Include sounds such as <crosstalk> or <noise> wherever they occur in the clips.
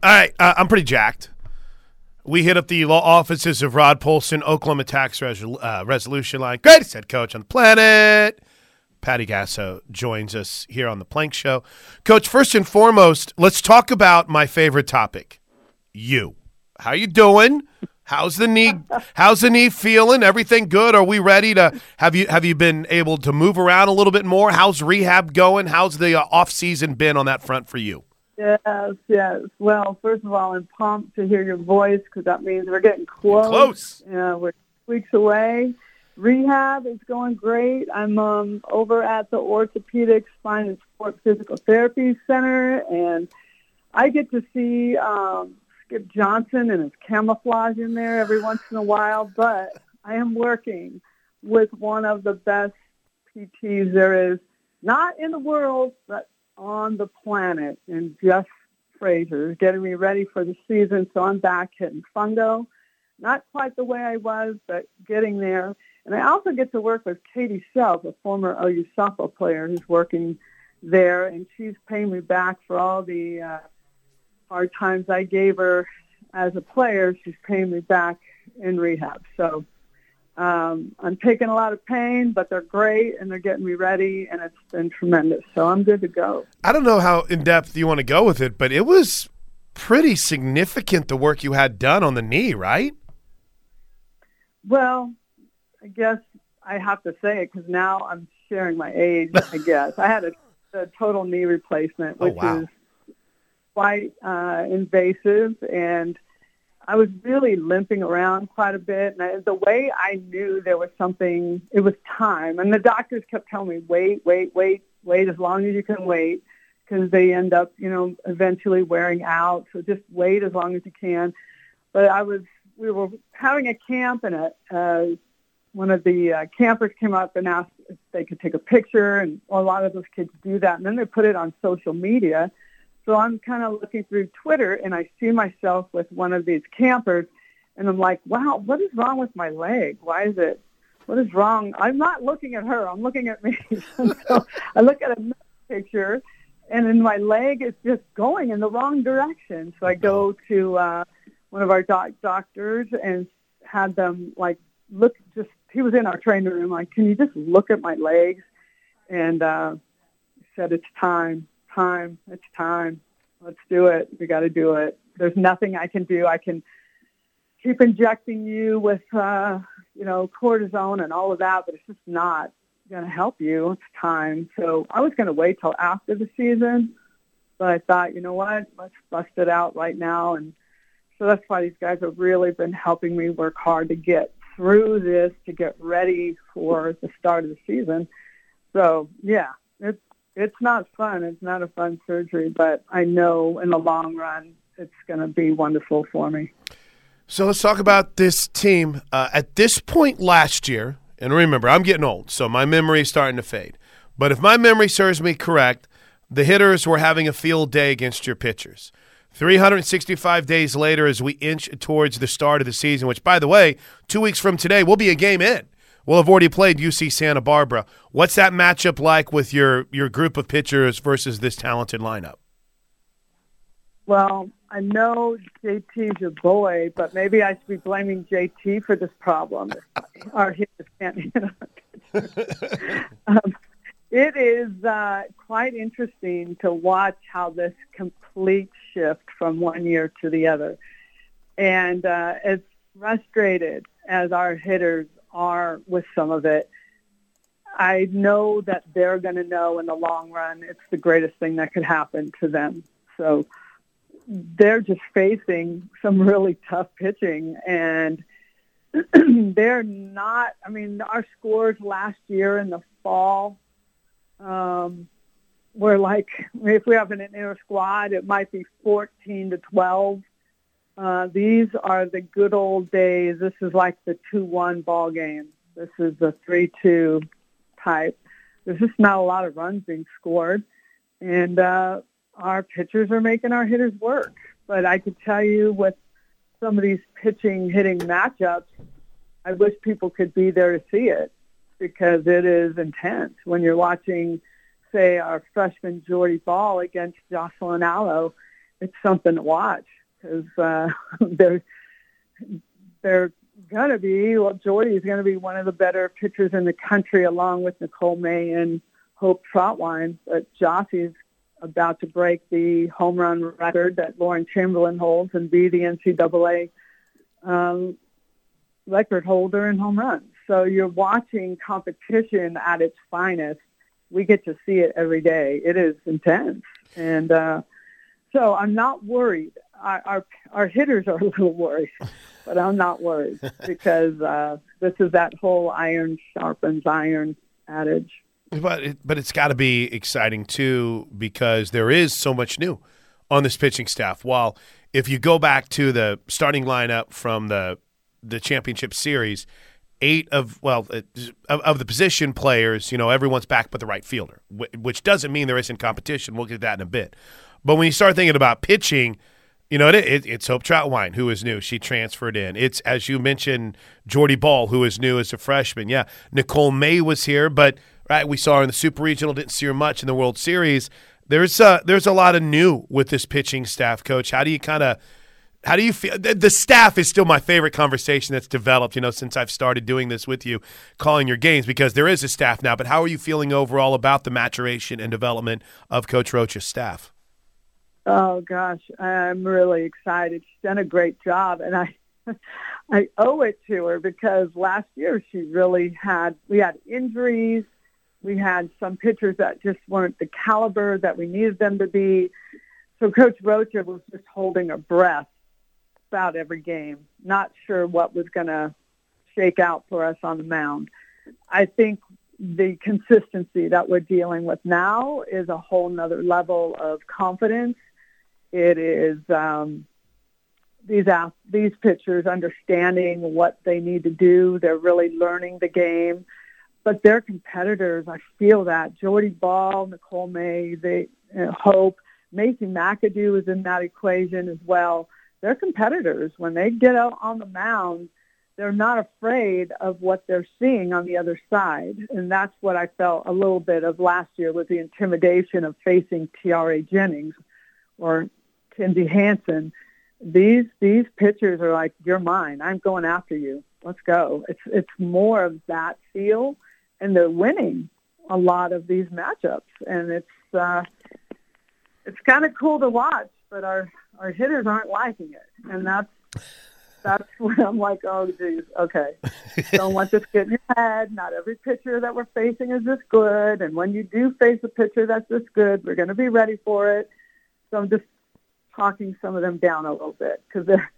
All right, uh, I'm pretty jacked. We hit up the law offices of Rod Polson, Oklahoma Tax Resol- uh, Resolution Line. Greatest head coach on the planet. Patty Gasso joins us here on the Plank Show. Coach, first and foremost, let's talk about my favorite topic. You. How you doing? How's the knee? How's the knee feeling? Everything good? Are we ready to have you have you been able to move around a little bit more? How's rehab going? How's the uh, off season been on that front for you? Yes, yes. Well, first of all, I'm pumped to hear your voice because that means we're getting close. Close. Yeah, we're weeks away. Rehab is going great. I'm um, over at the Orthopedic Spine and Sport Physical Therapy Center, and I get to see um, Skip Johnson and his camouflage in there every once in a while. But I am working with one of the best PTs there is, not in the world, but on the planet, and Jeff Fraser getting me ready for the season. So I'm back hitting fungo. Not quite the way I was, but getting there. And I also get to work with Katie Self, a former OU softball player who's working there, and she's paying me back for all the uh, hard times I gave her as a player. She's paying me back in rehab. So um, I'm taking a lot of pain, but they're great and they're getting me ready, and it's been tremendous. So I'm good to go. I don't know how in depth you want to go with it, but it was pretty significant the work you had done on the knee, right? Well, I guess I have to say it because now I'm sharing my age. I <laughs> guess I had a, a total knee replacement, Oh, which wow. is quite uh, invasive, and I was really limping around quite a bit. And I, the way I knew there was something, it was time. And the doctors kept telling me, wait, wait, wait, wait as long as you can wait, because they end up, you know, eventually wearing out. So just wait as long as you can. But I was, we were having a camp, and a, uh, one of the uh, campers came up and asked if they could take a picture, and a lot of those kids do that, and then they put it on social media. So I'm kind of looking through Twitter, and I see myself with one of these campers, and I'm like, wow, what is wrong with my leg? Why is it? What is wrong? I'm not looking at her. I'm looking at me. <laughs> so I look at another picture, and then my leg is just going in the wrong direction. So I go to uh, one of our doc- doctors and had them like look. Just he was in our training room. Like, can you just look at my legs? And uh, said, it's time, time, it's time. Let's do it. We got to do it. There's nothing I can do. I can keep injecting you with, uh, you know, cortisone and all of that, but it's just not going to help you. It's time. So I was going to wait till after the season, but I thought, you know what, let's bust it out right now. And so that's why these guys have really been helping me work hard to get through this, to get ready for the start of the season. So yeah, it's not fun. It's not a fun surgery, but I know in the long run it's going to be wonderful for me. So let's talk about this team. Uh, at this point last year, and remember, I'm getting old, so my memory is starting to fade. But if my memory serves me correct, the hitters were having a field day against your pitchers. 365 days later, as we inch towards the start of the season, which, by the way, two weeks from today, we'll be a game in. We'll have already played UC Santa Barbara. What's that matchup like with your, your group of pitchers versus this talented lineup? Well, I know JT's your boy, but maybe I should be blaming JT for this problem. Our hitters can't hit um, it is uh, quite interesting to watch how this complete shift from one year to the other. And uh, as frustrated as our hitters are with some of it, I know that they're going to know in the long run it's the greatest thing that could happen to them. So they're just facing some <laughs> really tough pitching and <clears throat> they're not i mean our scores last year in the fall um were like if we have an inner squad it might be 14 to 12 uh these are the good old days. This is like the 2-1 ball game. This is the 3-2 type. There's just not a lot of runs being scored. And uh our pitchers are making our hitters work. But I could tell you with some of these pitching hitting matchups, I wish people could be there to see it because it is intense. When you're watching, say, our freshman Jordy Bahl against Jocelyn Alo. it's something to watch because uh, <laughs> they're they're to be well. Jordy is to be one of the better pitchers in the country, along with Nicole May and Hope Trautwein. But Jossie's about to break the home run record that Lauren Chamberlain holds and be the NCAA um, record holder in home runs. So you're watching competition at its finest. We get to see it every day. It is intense, and uh, so I'm not worried. Our, our, our hitters are a little worried, but I'm not worried <laughs> because uh, this is that whole iron sharpens iron adage. But it, but it's got to be exciting too because there is so much new on this pitching staff. While if you go back to the starting lineup from the the championship series, eight of well of, of, the position players, you know, everyone's back but the right fielder, which doesn't mean there isn't competition. We'll get to that in a bit. But when you start thinking about pitching, you know, it, it, it's Hope Trautwein who is new. She transferred in. It's as you mentioned, Jordy Bahl who is new as a freshman. Yeah, Nicole May was here, but right, we saw her in the Super Regional. Didn't see her much in the World Series. There's uh, there's a lot of new with this pitching staff, Coach. How do you kind of how do you feel? The staff is still my favorite conversation that's developed, you know, since I've started doing this with you, calling your games, because there is a staff now. But how are you feeling overall about the maturation and development of Coach Rocha's staff? Oh gosh, I'm really excited. She's done a great job, and I, <laughs> I owe it to her because last year she really had we had injuries, we had some pitchers that just weren't the caliber that we needed them to be. So Coach Rocha was just holding her breath about every game, not sure what was going to shake out for us on the mound. I think the consistency that we're dealing with now is a whole nother level of confidence. It is um, these these pitchers understanding what they need to do. They're really learning the game, but their competitors. I feel that Jordy Bahl, Nicole May, they uh, Hope, Macy McAdoo is in that equation as well they're competitors. When they get out on the mound, they're not afraid of what they're seeing on the other side. And that's what I felt a little bit of last year with the intimidation of facing Tiare Jennings or Kinzie Hansen. These these pitchers are like, You're mine. I'm going after you. Let's go. It's it's more of that feel and they're winning a lot of these matchups and it's uh it's kind of cool to watch, but our our hitters aren't liking it, and that's that's <laughs> when I'm like, oh geez, okay, don't let this get in your head. Not every pitcher that we're facing is this good, and when you do face a pitcher that's this good, we're going to be ready for it. So I'm just talking some of them down a little bit because they're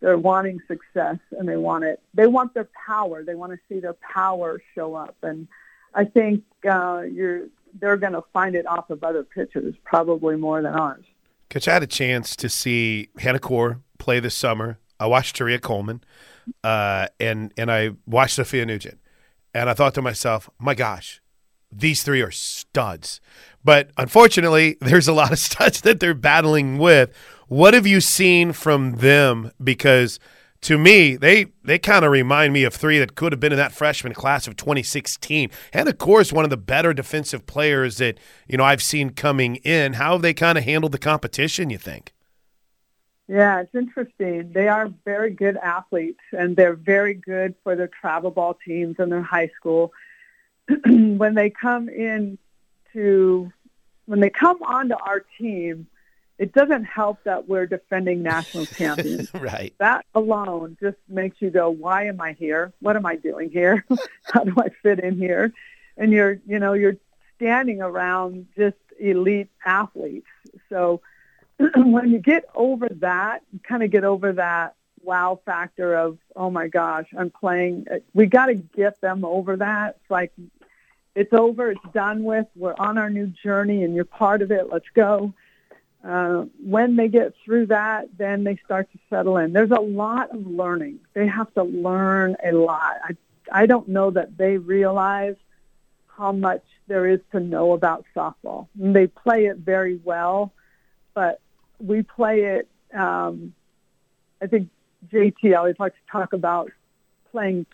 they're wanting success and they want it. They want their power. They want to see their power show up, and I think uh, you're they're going to find it off of other pitchers probably more than ours. Coach, I had a chance to see Hannah Coor play this summer. I watched Turiya Coleman, uh, and and I watched Sophia Nugent, and I thought to myself, my gosh, these three are studs. But unfortunately, <laughs> there's a lot of studs that they're battling with. What have you seen from them? Because – to me, they they kind of remind me of three that could have been in that freshman class of 2016. And of course, one of the better defensive players that you know I've seen coming in. How have they kind of handled the competition? You think? Yeah, it's interesting. They are very good athletes, and they're very good for their travel ball teams and their high school. <clears throat> when they come in to when they come onto our team, it doesn't help that we're defending national <laughs> champions. right. That alone just makes you go, why am I here? What am I doing here? <laughs> How do I fit in here? And you're, you know, you're standing around just elite athletes. So <clears throat> when you get over that, you kind of get over that wow factor of, oh my gosh, I'm playing. Uh, we got to get them over that. It's like, it's over. It's done with. We're on our new journey and you're part of it. Let's go uh, when they get through that, then they start to settle in. There's a lot of learning. They have to learn a lot. I, I don't know that they realize how much there is to know about softball. And they play it very well, but we play it. Um, I think JT always likes to talk about playing.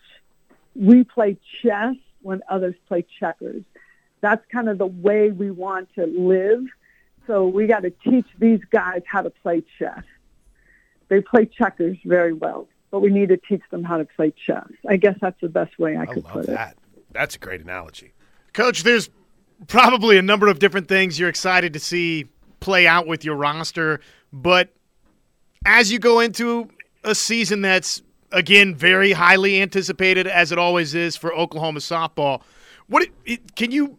We play chess when others play checkers. That's kind of the way we want to live So we got to teach these guys how to play chess. They play checkers very well, but we need to teach them how to play chess. I guess that's the best way I, I could love put that. That's a great analogy. Coach, there's probably a number of different things you're excited to see play out with your roster, but as you go into a season that's again very highly anticipated as it always is for Oklahoma softball, what can you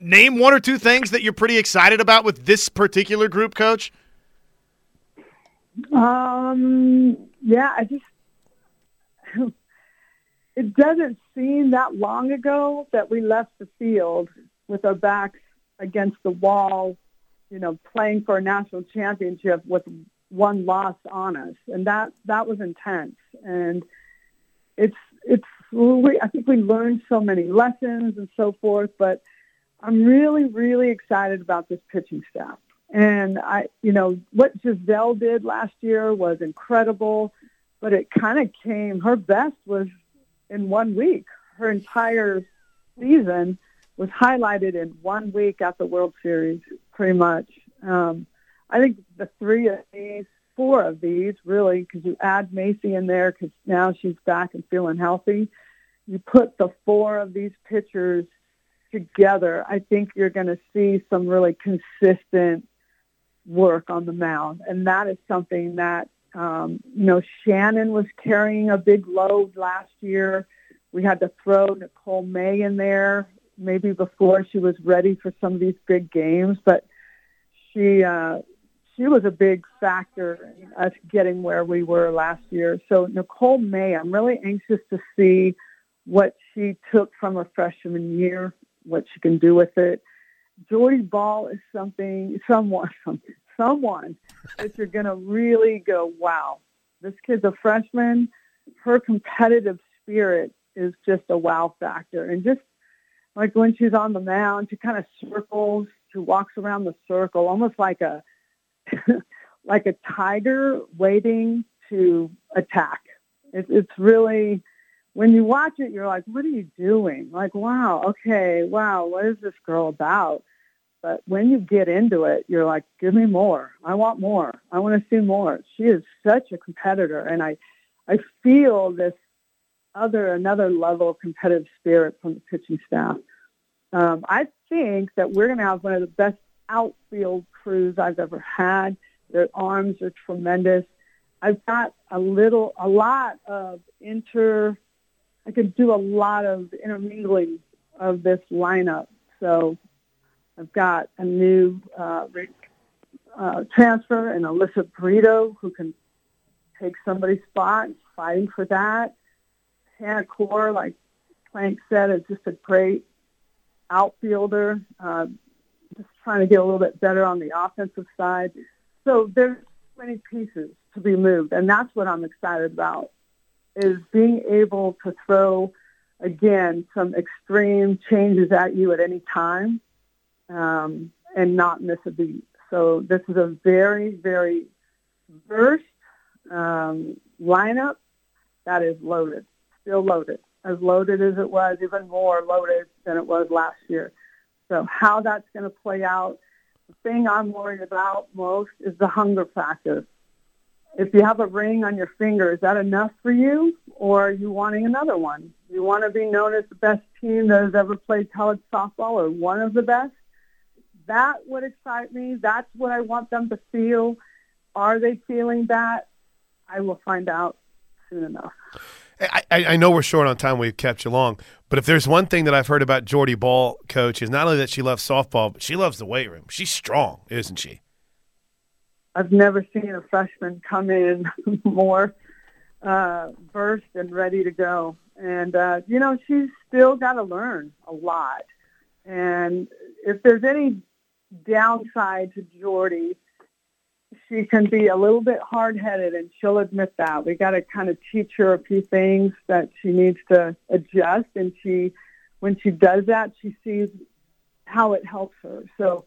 name one or two things that you're pretty excited about with this particular group, coach? Um, yeah, I just <laughs> it doesn't seem that long ago that we left the field with our backs against the wall, you know, playing for a national championship with one loss on us, and that that was intense. And it's it's we, I think we learned so many lessons and so forth, but I'm really really excited about this pitching staff. And I, you know, what Giselle did last year was incredible, but it kind of came. Her best was in one week. Her entire season was highlighted in one week at the World Series, pretty much. Um, I think the three of these, four of these, really, because you add Macy in there because now she's back and feeling healthy. You put the four of these pitchers together, I think you're going to see some really consistent work on the mound, and that is something that um, you know Shannon was carrying a big load last year. We had to throw Nicole May in there maybe before she was ready for some of these big games, but she uh, she was a big factor in us getting where we were last year. So Nicole May, I'm really anxious to see what she took from her freshman year, what she can do with it. Jordy Bahl is something, someone, <laughs> someone that you're going to really go, wow, this kid's a freshman. Her competitive spirit is just a wow factor. And just like when she's on the mound, she kind of circles, she walks around the circle, almost like a, <laughs> like a tiger waiting to attack. It, it's really, when you watch it, you're like, what are you doing? Like, wow, okay, wow, what is this girl about? But when you get into it, you're like, give me more. I want more. I want to see more. She is such a competitor, and I, I feel this other another level of competitive spirit from the pitching staff. Um, I think that we're going to have one of the best outfield crews I've ever had. Their arms are tremendous. I've got a little, a lot of inter I could do a lot of intermingling of this lineup. So I've got a new uh, uh, transfer and Alyssa Brito who can take somebody's spot, fighting for that. Hannah Coor, like Plank said, is just a great outfielder, uh, trying to get a little bit better on the offensive side. So there's many pieces to be moved, and that's what I'm excited about is being able to throw, again, some extreme changes at you at any time um, and not miss a beat. So this is a very, very versed um, lineup that is loaded, still loaded, as loaded as it was, even more loaded than it was last year. So how that's going to play out, the thing I'm worried about most is the hunger factor if you have a ring on your finger, is that enough for you, or are you wanting another one? You want to be known as the best team that has ever played college softball, or one of the best. That would excite me. That's what I want them to feel. Are they feeling that? I will find out soon enough. I, I know we're short on time. We've kept you long, but if there's one thing that I've heard about Jordy Bahl, coach, is not only that she loves softball, but she loves the weight room. She's strong, isn't she? I've never seen a freshman come in <laughs> more uh, versed and ready to go. And, uh, you know, she's still got to learn a lot. And if there's any downside to Jordy, she can be a little bit hard-headed, and she'll admit that. We got to kind of teach her a few things that she needs to adjust, and she, when she does that, she sees how it helps her. So,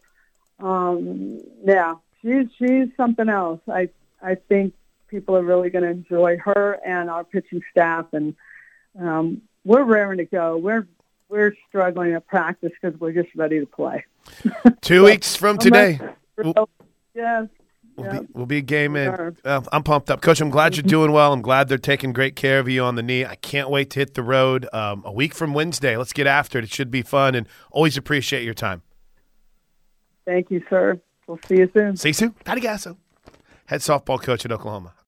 um, yeah, she's she's something else. I I think people are really going to enjoy her and our pitching staff, and um, we're raring to go. We're we're struggling at practice because we're just ready to play. Two weeks from <laughs> today. yes. We'll, Yep. be, we'll be a game in. Uh, I'm pumped up, Coach. I'm glad you're doing well. I'm glad they're taking great care of you on the knee. I can't wait to hit the road um, a week from Wednesday. Let's get after it. It should be fun, and always appreciate your time. Thank you, sir. We'll see you soon. See you soon. Patty Gasso, head softball coach at Oklahoma.